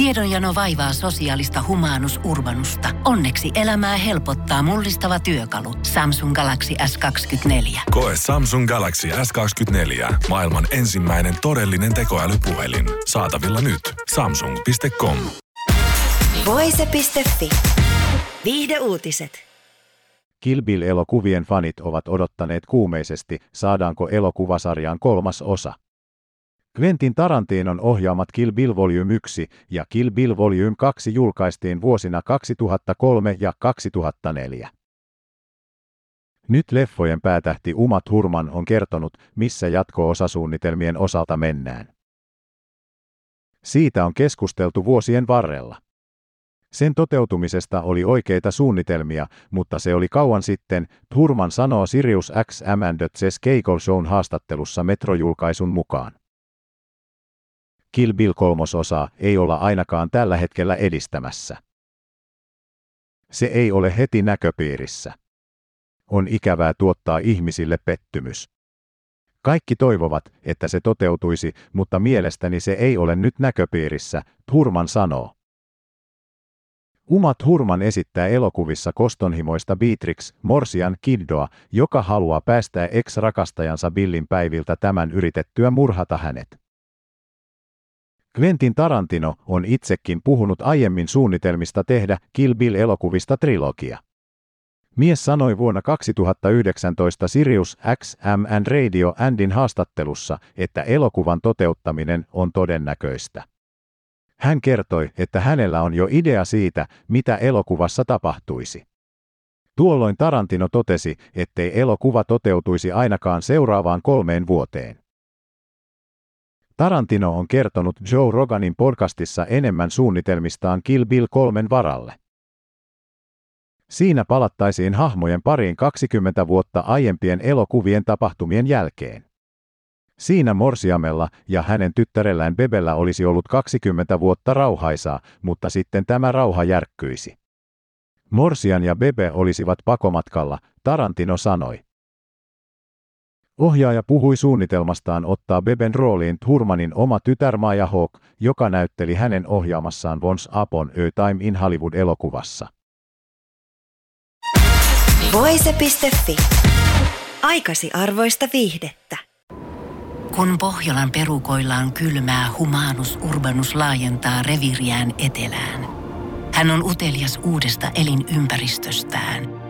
Tiedonjano vaivaa sosiaalista humanus urbanusta. Onneksi elämää helpottaa mullistava työkalu. Samsung Galaxy S24. Koe Samsung Galaxy S24. Maailman ensimmäinen todellinen tekoälypuhelin. Saatavilla nyt. Samsung.com. Voise.fi. Viihde uutiset. Kill Bill-elokuvien fanit ovat odottaneet kuumeisesti, saadaanko elokuvasarjaan kolmas osa. Quentin Tarantinon ohjaamat Kill Bill Volume 1 ja Kill Bill Volume 2 julkaistiin vuosina 2003 ja 2004. Nyt leffojen päätähti Uma Thurman on kertonut, missä jatko-osasuunnitelmien osalta mennään. Siitä on keskusteltu vuosien varrella. Sen toteutumisesta oli oikeita suunnitelmia, mutta se oli kauan sitten, Thurman sanoo Sirius XM and Keikol Shown haastattelussa metrojulkaisun mukaan. Kill Bill kolmososaa ei olla ainakaan tällä hetkellä edistämässä. Se ei ole heti näköpiirissä. On ikävää tuottaa ihmisille pettymys. Kaikki toivovat, että se toteutuisi, mutta mielestäni se ei ole nyt näköpiirissä, Thurman sanoo. Uma Thurman esittää elokuvissa kostonhimoista Beatrix, Morsian Kiddoa, joka haluaa päästää ex-rakastajansa Billin päiviltä tämän yritettyä murhata hänet. Quentin Tarantino on itsekin puhunut aiemmin suunnitelmista tehdä Kill Bill-elokuvista trilogia. Mies sanoi vuonna 2019 Sirius XM and Radio Andin haastattelussa, että elokuvan toteuttaminen on todennäköistä. Hän kertoi, että hänellä on jo idea siitä, mitä elokuvassa tapahtuisi. Tuolloin Tarantino totesi, ettei elokuva toteutuisi ainakaan seuraavaan kolmeen vuoteen. Tarantino on kertonut Joe Roganin podcastissa enemmän suunnitelmistaan Kill Bill kolmen varalle. Siinä palattaisiin hahmojen pariin 20 vuotta aiempien elokuvien tapahtumien jälkeen. Siinä Morsiamella ja hänen tyttärellään Bebellä olisi ollut 20 vuotta rauhaisaa, mutta sitten tämä rauha järkkyisi. Morsian ja Bebe olisivat pakomatkalla, Tarantino sanoi. Ohjaaja puhui suunnitelmastaan ottaa Beben rooliin Thurmanin oma tytär Maya Hawk, joka näytteli hänen ohjaamassaan Once Upon a Time in Hollywood-elokuvassa. Voise.fi. Aikasi arvoista viihdettä. Kun Pohjolan perukoillaan kylmää, humanus urbanus laajentaa reviriään etelään. Hän on utelias uudesta elinympäristöstään –